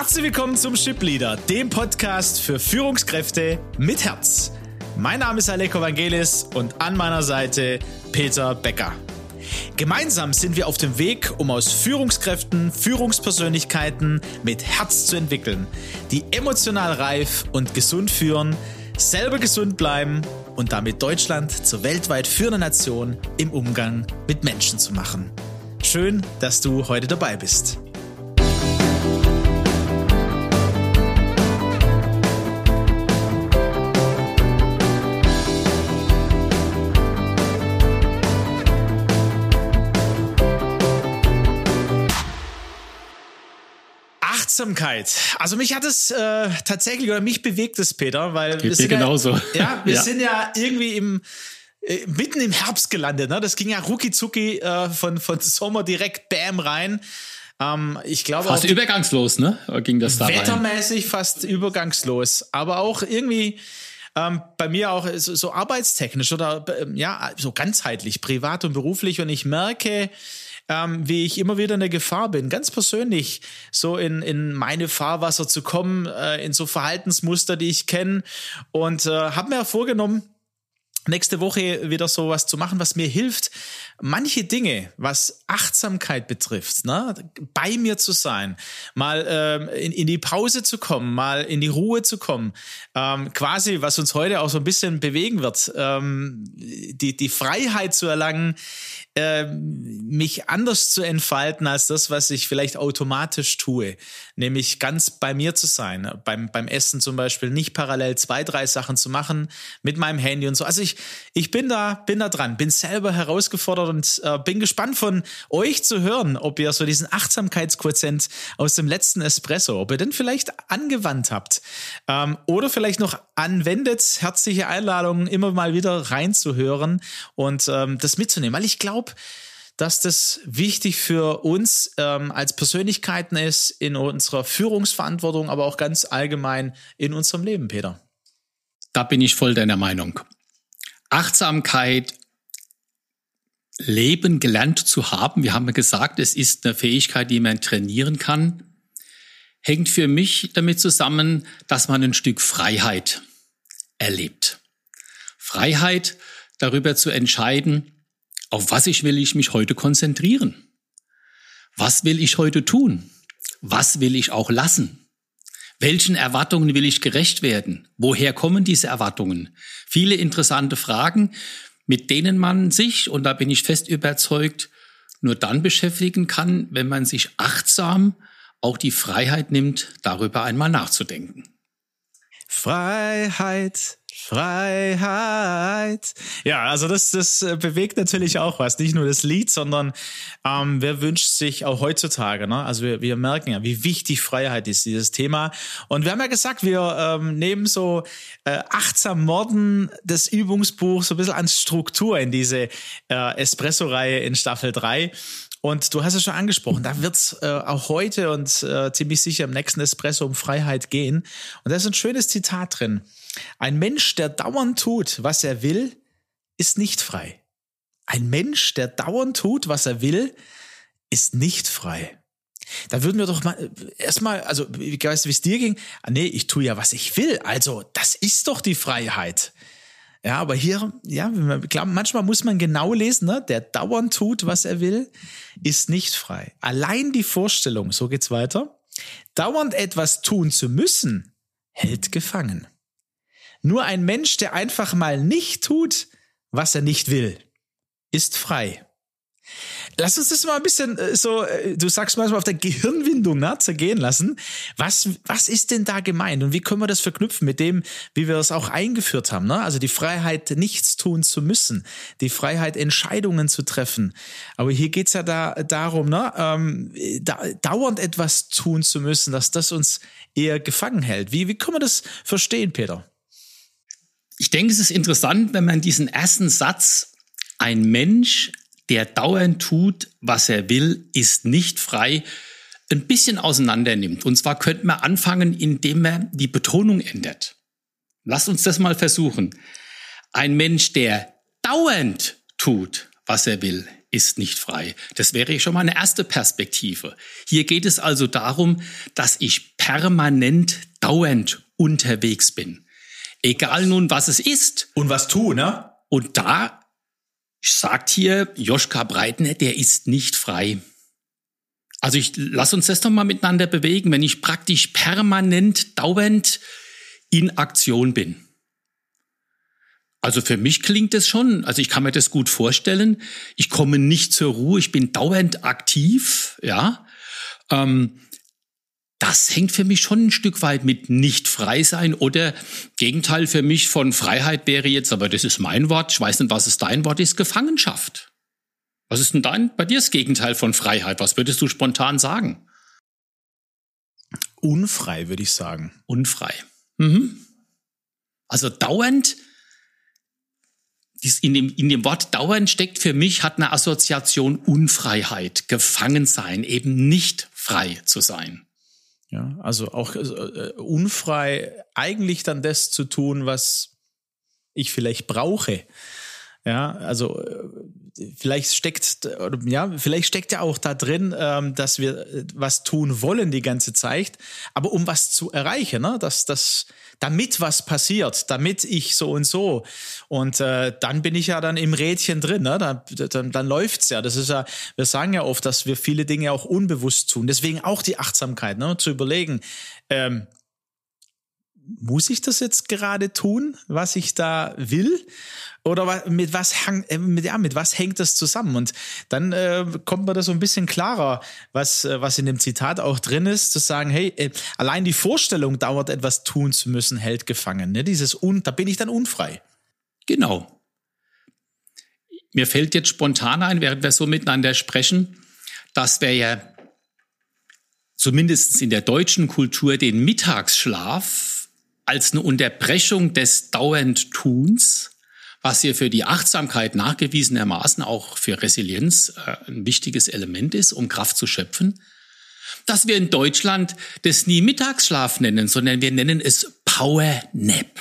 Herzlich willkommen zum Ship Leader, dem Podcast für Führungskräfte mit Herz. Mein Name ist Aleko Vangelis und an meiner Seite Peter Becker. Gemeinsam sind wir auf dem Weg, um aus Führungskräften Führungspersönlichkeiten mit Herz zu entwickeln, die emotional reif und gesund führen, selber gesund bleiben und damit Deutschland zur weltweit führenden Nation im Umgang mit Menschen zu machen. Schön, dass du heute dabei bist. Achtsamkeit. Also mich hat es äh, tatsächlich oder mich bewegt es, Peter, weil Geht wir sind genauso. Ja, ja wir ja. sind ja irgendwie im äh, mitten im Herbst gelandet. Ne? Das ging ja rucki zucki äh, von von Sommer direkt Bam rein. Ähm, ich glaube fast übergangslos, ne? Ging das da Wettermäßig rein? fast übergangslos, aber auch irgendwie ähm, bei mir auch so, so arbeitstechnisch oder ähm, ja so ganzheitlich, privat und beruflich. Und ich merke, ähm, wie ich immer wieder in der Gefahr bin, ganz persönlich so in, in meine Fahrwasser zu kommen, äh, in so Verhaltensmuster, die ich kenne. Und äh, habe mir vorgenommen, nächste Woche wieder so was zu machen, was mir hilft, manche Dinge, was Achtsamkeit betrifft, ne, bei mir zu sein, mal ähm, in, in die Pause zu kommen, mal in die Ruhe zu kommen, ähm, quasi, was uns heute auch so ein bisschen bewegen wird, ähm, die, die Freiheit zu erlangen, äh, mich anders zu entfalten als das, was ich vielleicht automatisch tue, nämlich ganz bei mir zu sein, beim, beim Essen zum Beispiel, nicht parallel zwei, drei Sachen zu machen mit meinem Handy und so. Also ich, ich bin da, bin da dran, bin selber herausgefordert und äh, bin gespannt von euch zu hören, ob ihr so diesen Achtsamkeitsquotient aus dem letzten Espresso, ob ihr den vielleicht angewandt habt ähm, oder vielleicht noch anwendet. Herzliche Einladung, immer mal wieder reinzuhören und ähm, das mitzunehmen, weil ich glaube, dass das wichtig für uns ähm, als Persönlichkeiten ist in unserer Führungsverantwortung, aber auch ganz allgemein in unserem Leben, Peter. Da bin ich voll deiner Meinung. Achtsamkeit, Leben gelernt zu haben, wir haben ja gesagt, es ist eine Fähigkeit, die man trainieren kann, hängt für mich damit zusammen, dass man ein Stück Freiheit erlebt. Freiheit darüber zu entscheiden, auf was ich will ich mich heute konzentrieren. Was will ich heute tun? Was will ich auch lassen? Welchen Erwartungen will ich gerecht werden? Woher kommen diese Erwartungen? Viele interessante Fragen, mit denen man sich, und da bin ich fest überzeugt, nur dann beschäftigen kann, wenn man sich achtsam auch die Freiheit nimmt, darüber einmal nachzudenken. Freiheit, Freiheit. Ja, also das, das äh, bewegt natürlich auch was. Nicht nur das Lied, sondern ähm, wer wünscht sich auch heutzutage, ne? Also wir, wir merken ja, wie wichtig Freiheit ist, dieses Thema. Und wir haben ja gesagt, wir ähm, nehmen so äh, achtsam Morden das Übungsbuch so ein bisschen an Struktur in diese äh, Espresso-Reihe in Staffel 3. Und du hast es schon angesprochen, da wird es äh, auch heute und äh, ziemlich sicher im nächsten Espresso um Freiheit gehen. Und da ist ein schönes Zitat drin. Ein Mensch, der dauernd tut, was er will, ist nicht frei. Ein Mensch, der dauernd tut, was er will, ist nicht frei. Da würden wir doch mal äh, erstmal, also ich weiß, wie es dir ging. Ah, nee, ich tue ja, was ich will. Also, das ist doch die Freiheit. Ja, aber hier, ja, klar, manchmal muss man genau lesen, ne? Der dauernd tut, was er will, ist nicht frei. Allein die Vorstellung, so geht's weiter, dauernd etwas tun zu müssen, hält gefangen. Nur ein Mensch, der einfach mal nicht tut, was er nicht will, ist frei. Lass uns das mal ein bisschen äh, so, äh, du sagst manchmal auf der Gehirnwindung ne, zergehen lassen. Was, was ist denn da gemeint und wie können wir das verknüpfen mit dem, wie wir es auch eingeführt haben? Ne? Also die Freiheit, nichts tun zu müssen, die Freiheit, Entscheidungen zu treffen. Aber hier geht's ja da, darum, ne, ähm, da, dauernd etwas tun zu müssen, dass das uns eher gefangen hält. Wie, wie können wir das verstehen, Peter? Ich denke, es ist interessant, wenn man diesen ersten Satz, ein Mensch, der dauernd tut, was er will, ist nicht frei, ein bisschen auseinander nimmt. Und zwar könnte man anfangen, indem man die Betonung ändert. Lasst uns das mal versuchen. Ein Mensch, der dauernd tut, was er will, ist nicht frei. Das wäre schon mal eine erste Perspektive. Hier geht es also darum, dass ich permanent, dauernd unterwegs bin. Egal nun, was es ist. Und was tu, ne? Und da sagt hier Joschka Breitner, der ist nicht frei. Also ich lass uns das doch mal miteinander bewegen, wenn ich praktisch permanent, dauernd in Aktion bin. Also für mich klingt es schon, also ich kann mir das gut vorstellen. Ich komme nicht zur Ruhe, ich bin dauernd aktiv, ja. Ähm, das hängt für mich schon ein Stück weit mit nicht frei sein oder Gegenteil für mich von Freiheit wäre jetzt, aber das ist mein Wort, ich weiß nicht, was es dein Wort ist, Gefangenschaft. Was ist denn dein, bei dir das Gegenteil von Freiheit? Was würdest du spontan sagen? Unfrei, würde ich sagen. Unfrei. Mhm. Also dauernd, in dem, in dem Wort dauernd steckt für mich, hat eine Assoziation Unfreiheit, gefangen sein, eben nicht frei zu sein. Ja, also auch äh, unfrei eigentlich dann das zu tun, was ich vielleicht brauche. Ja, also äh, vielleicht steckt ja, vielleicht steckt ja auch da drin, ähm, dass wir äh, was tun wollen die ganze Zeit, aber um was zu erreichen, ne? dass das damit was passiert, damit ich so und so und äh, dann bin ich ja dann im Rädchen drin, ne? dann, dann, dann läuft's ja. Das ist ja, wir sagen ja oft, dass wir viele Dinge auch unbewusst tun. Deswegen auch die Achtsamkeit, ne? zu überlegen. Ähm, muss ich das jetzt gerade tun, was ich da will? Oder mit was, hang, äh, mit, ja, mit was hängt das zusammen? Und dann äh, kommt mir das so ein bisschen klarer, was, äh, was in dem Zitat auch drin ist, zu sagen, hey, äh, allein die Vorstellung dauert, etwas tun zu müssen, hält gefangen. Ne? Dieses Un, da bin ich dann unfrei. Genau. Mir fällt jetzt spontan ein, während wir so miteinander sprechen, dass wir ja zumindest in der deutschen Kultur den Mittagsschlaf als eine Unterbrechung des dauernd Tuns was hier für die Achtsamkeit nachgewiesenermaßen auch für Resilienz äh, ein wichtiges Element ist, um Kraft zu schöpfen, dass wir in Deutschland das nie Mittagsschlaf nennen, sondern wir nennen es Power Nap.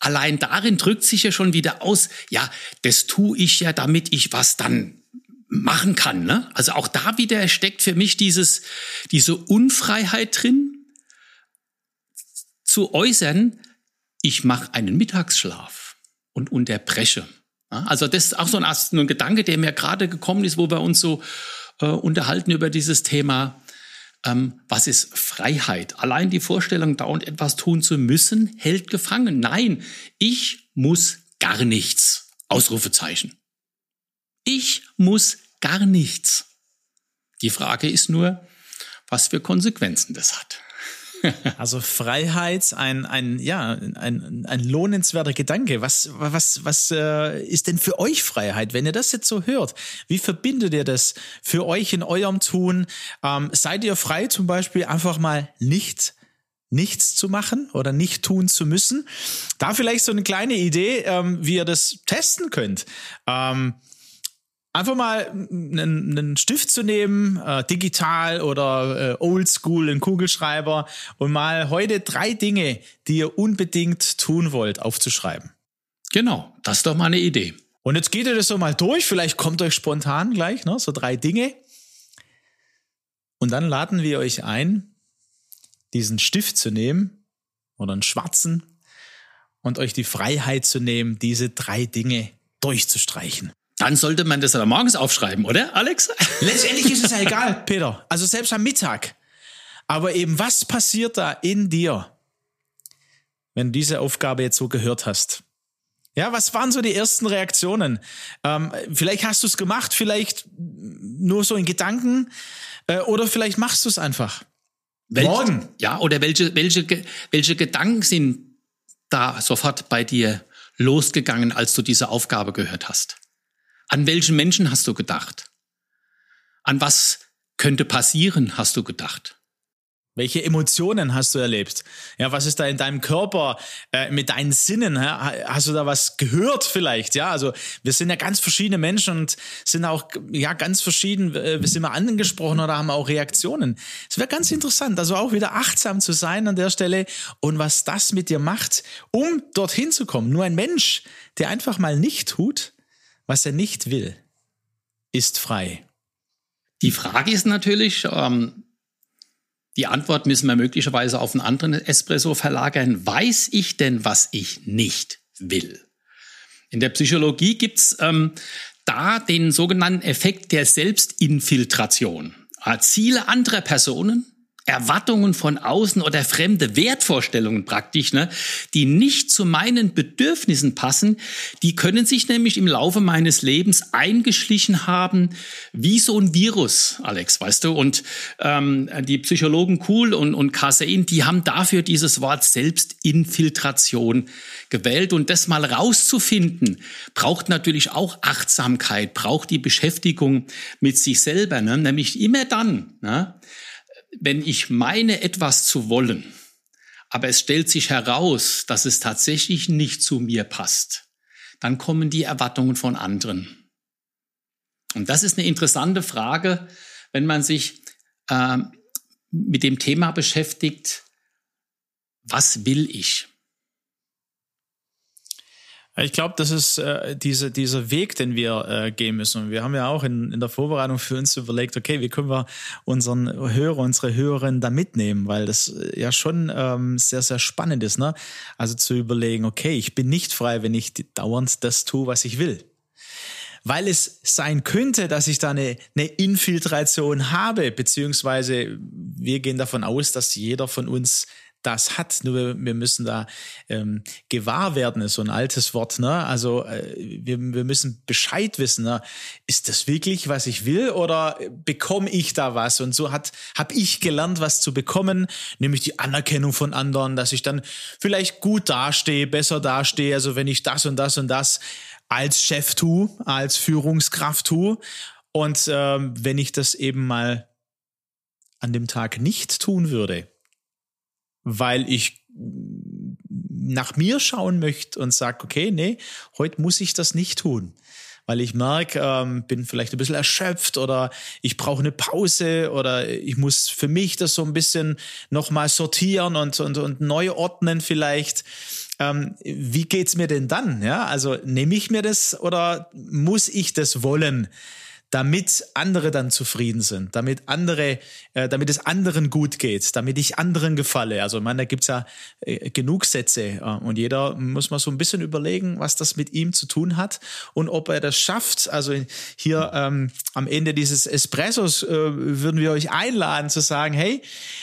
Allein darin drückt sich ja schon wieder aus, ja, das tue ich ja, damit ich was dann machen kann. Ne? Also auch da wieder steckt für mich dieses, diese Unfreiheit drin, zu äußern, ich mache einen Mittagsschlaf und unterbreche. Also das ist auch so ein, ein Gedanke, der mir gerade gekommen ist, wo wir uns so äh, unterhalten über dieses Thema, ähm, was ist Freiheit? Allein die Vorstellung, dauernd etwas tun zu müssen, hält gefangen. Nein, ich muss gar nichts. Ausrufezeichen. Ich muss gar nichts. Die Frage ist nur, was für Konsequenzen das hat. Also Freiheit, ein, ein, ja, ein, ein lohnenswerter Gedanke. Was, was, was äh, ist denn für euch Freiheit, wenn ihr das jetzt so hört? Wie verbindet ihr das für euch in eurem Tun? Ähm, seid ihr frei, zum Beispiel einfach mal nicht nichts zu machen oder nicht tun zu müssen. Da vielleicht so eine kleine Idee, ähm, wie ihr das testen könnt. Ähm, einfach mal einen, einen Stift zu nehmen, äh, digital oder äh, oldschool, einen Kugelschreiber und mal heute drei Dinge, die ihr unbedingt tun wollt, aufzuschreiben. Genau, das ist doch mal eine Idee. Und jetzt geht ihr das so mal durch, vielleicht kommt euch spontan gleich, ne, so drei Dinge. Und dann laden wir euch ein, diesen Stift zu nehmen oder einen schwarzen und euch die Freiheit zu nehmen, diese drei Dinge durchzustreichen. Dann sollte man das aber morgens aufschreiben, oder, Alex? Letztendlich ist es ja egal, Peter. Also selbst am Mittag. Aber eben, was passiert da in dir, wenn du diese Aufgabe jetzt so gehört hast? Ja, was waren so die ersten Reaktionen? Ähm, vielleicht hast du es gemacht, vielleicht nur so in Gedanken, äh, oder vielleicht machst du es einfach. Welche, Morgen. Ja, oder welche, welche, welche Gedanken sind da sofort bei dir losgegangen, als du diese Aufgabe gehört hast? An welchen Menschen hast du gedacht? An was könnte passieren, hast du gedacht? Welche Emotionen hast du erlebt? Ja, was ist da in deinem Körper äh, mit deinen Sinnen? Ja? Hast du da was gehört vielleicht? Ja, also wir sind ja ganz verschiedene Menschen und sind auch ja ganz verschieden. Äh, wir sind mal angesprochen oder haben auch Reaktionen. Es wäre ganz interessant, also auch wieder achtsam zu sein an der Stelle und was das mit dir macht, um dorthin zu kommen. Nur ein Mensch, der einfach mal nicht tut, was er nicht will, ist frei? Die Frage ist natürlich, ähm, die Antwort müssen wir möglicherweise auf einen anderen Espresso verlagern. Weiß ich denn, was ich nicht will? In der Psychologie gibt's ähm, da den sogenannten Effekt der Selbstinfiltration. Ziele anderer Personen Erwartungen von außen oder fremde Wertvorstellungen praktisch, ne, die nicht zu meinen Bedürfnissen passen, die können sich nämlich im Laufe meines Lebens eingeschlichen haben, wie so ein Virus, Alex, weißt du? Und ähm, die Psychologen Kuhl und, und Casein, die haben dafür dieses Wort Selbstinfiltration gewählt. Und das mal rauszufinden, braucht natürlich auch Achtsamkeit, braucht die Beschäftigung mit sich selber, ne? nämlich immer dann, ne? Wenn ich meine, etwas zu wollen, aber es stellt sich heraus, dass es tatsächlich nicht zu mir passt, dann kommen die Erwartungen von anderen. Und das ist eine interessante Frage, wenn man sich äh, mit dem Thema beschäftigt, was will ich? Ich glaube, das ist äh, diese, dieser Weg, den wir äh, gehen müssen. Und wir haben ja auch in, in der Vorbereitung für uns überlegt, okay, wie können wir unseren Hörer, unsere Hörerin da mitnehmen, weil das äh, ja schon ähm, sehr, sehr spannend ist. Ne? Also zu überlegen, okay, ich bin nicht frei, wenn ich dauernd das tue, was ich will. Weil es sein könnte, dass ich da eine, eine Infiltration habe, beziehungsweise wir gehen davon aus, dass jeder von uns das hat. Nur wir, müssen da ähm, gewahr werden, ist so ein altes Wort. Ne? Also äh, wir, wir müssen Bescheid wissen. Ne? Ist das wirklich, was ich will, oder bekomme ich da was? Und so hat habe ich gelernt, was zu bekommen, nämlich die Anerkennung von anderen, dass ich dann vielleicht gut dastehe, besser dastehe. Also wenn ich das und das und das als Chef tue, als Führungskraft tue. Und ähm, wenn ich das eben mal an dem Tag nicht tun würde, weil ich nach mir schauen möchte und sage, okay, nee, heute muss ich das nicht tun. Weil ich merke, ähm, bin vielleicht ein bisschen erschöpft oder ich brauche eine Pause oder ich muss für mich das so ein bisschen nochmal sortieren und, und, und neu ordnen vielleicht. Ähm, wie geht's mir denn dann? Ja, also nehme ich mir das oder muss ich das wollen? Damit andere dann zufrieden sind, damit andere, äh, damit es anderen gut geht, damit ich anderen gefalle. Also ich meine, da gibt's ja äh, genug Sätze äh, und jeder muss mal so ein bisschen überlegen, was das mit ihm zu tun hat und ob er das schafft. Also hier ähm, am Ende dieses Espressos äh, würden wir euch einladen zu sagen, hey,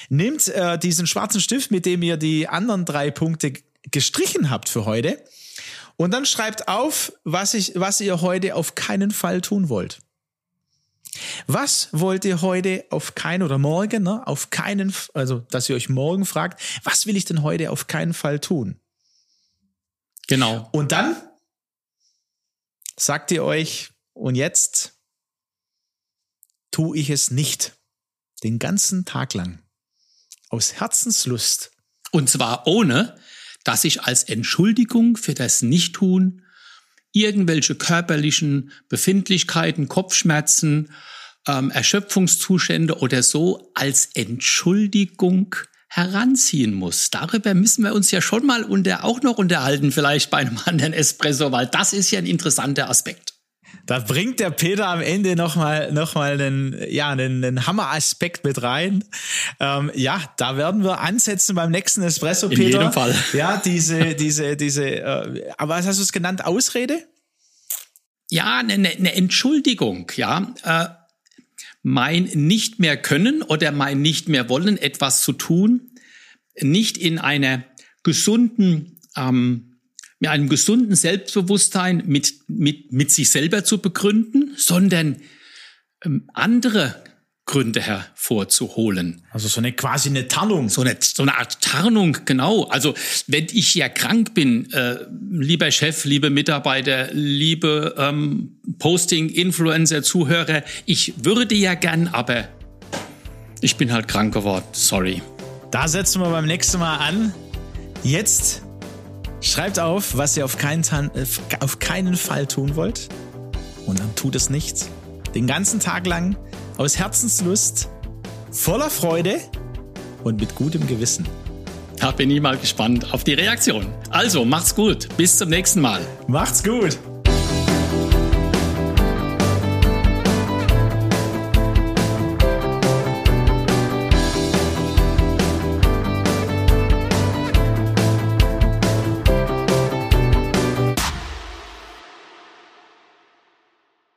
nehmt äh, diesen schwarzen Stift, mit dem ihr die anderen drei Punkte gestrichen habt für heute und dann schreibt auf, was, ich, was ihr heute auf keinen Fall tun wollt. Was wollt ihr heute auf keinen oder morgen, ne, auf keinen, also dass ihr euch morgen fragt, was will ich denn heute auf keinen Fall tun? Genau. Und dann sagt ihr euch, und jetzt tue ich es nicht. Den ganzen Tag lang. Aus Herzenslust. Und zwar ohne, dass ich als Entschuldigung für das Nichttun irgendwelche körperlichen Befindlichkeiten, Kopfschmerzen, ähm, Erschöpfungszustände oder so als Entschuldigung heranziehen muss. Darüber müssen wir uns ja schon mal unter, auch noch unterhalten, vielleicht bei einem anderen Espresso, weil das ist ja ein interessanter Aspekt. Da bringt der Peter am Ende nochmal noch mal einen, ja, einen, einen Hammer-Aspekt mit rein. Ähm, ja, da werden wir ansetzen beim nächsten Espresso, In Peter. In jedem Fall. Ja, diese, diese, diese, äh, aber was hast du es genannt? Ausrede? Ja, eine, eine Entschuldigung, ja. Äh, mein nicht mehr können oder mein nicht mehr wollen, etwas zu tun, nicht in einer gesunden ähm, mit einem gesunden Selbstbewusstsein mit, mit, mit sich selber zu begründen, sondern ähm, andere Gründe hervorzuholen. Also so eine quasi eine Tarnung. So eine, so eine Art Tarnung, genau. Also wenn ich ja krank bin, äh, lieber Chef, liebe Mitarbeiter, liebe ähm, Posting-Influencer, Zuhörer, ich würde ja gern, aber ich bin halt krank geworden. Sorry. Da setzen wir beim nächsten Mal an. Jetzt Schreibt auf, was ihr auf keinen, äh, auf keinen Fall tun wollt. Und dann tut es nicht. Den ganzen Tag lang aus Herzenslust, voller Freude und mit gutem Gewissen. Da bin ich mal gespannt auf die Reaktion. Also, macht's gut. Bis zum nächsten Mal. Macht's gut.